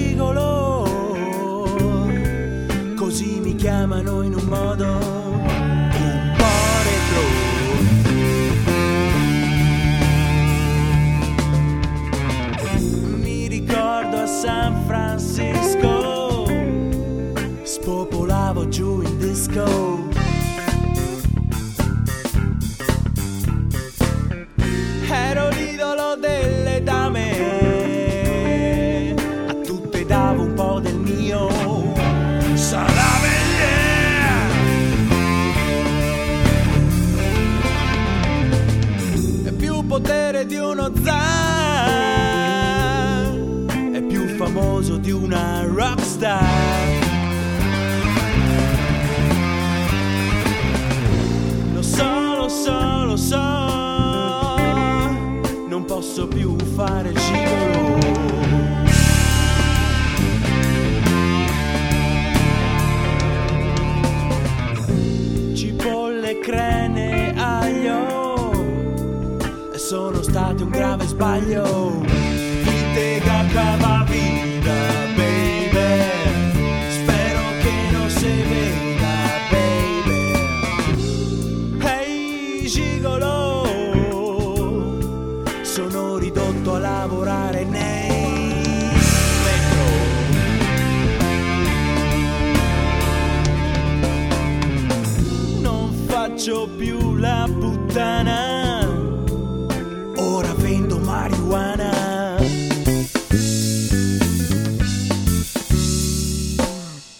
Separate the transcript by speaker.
Speaker 1: gigolo, così mi chiamano in un modo un po' retro. Mi ricordo a San Francisco, spopolavo giù in disco. Potere di uno zar, è più famoso di una rockstar. Lo so, lo so, lo so, non posso più fare il state un grave sbaglio. Vite cacava vita, baby. Spero che non si veda, baby. Hey, gigolo. Sono ridotto a lavorare nei faccio più la puttana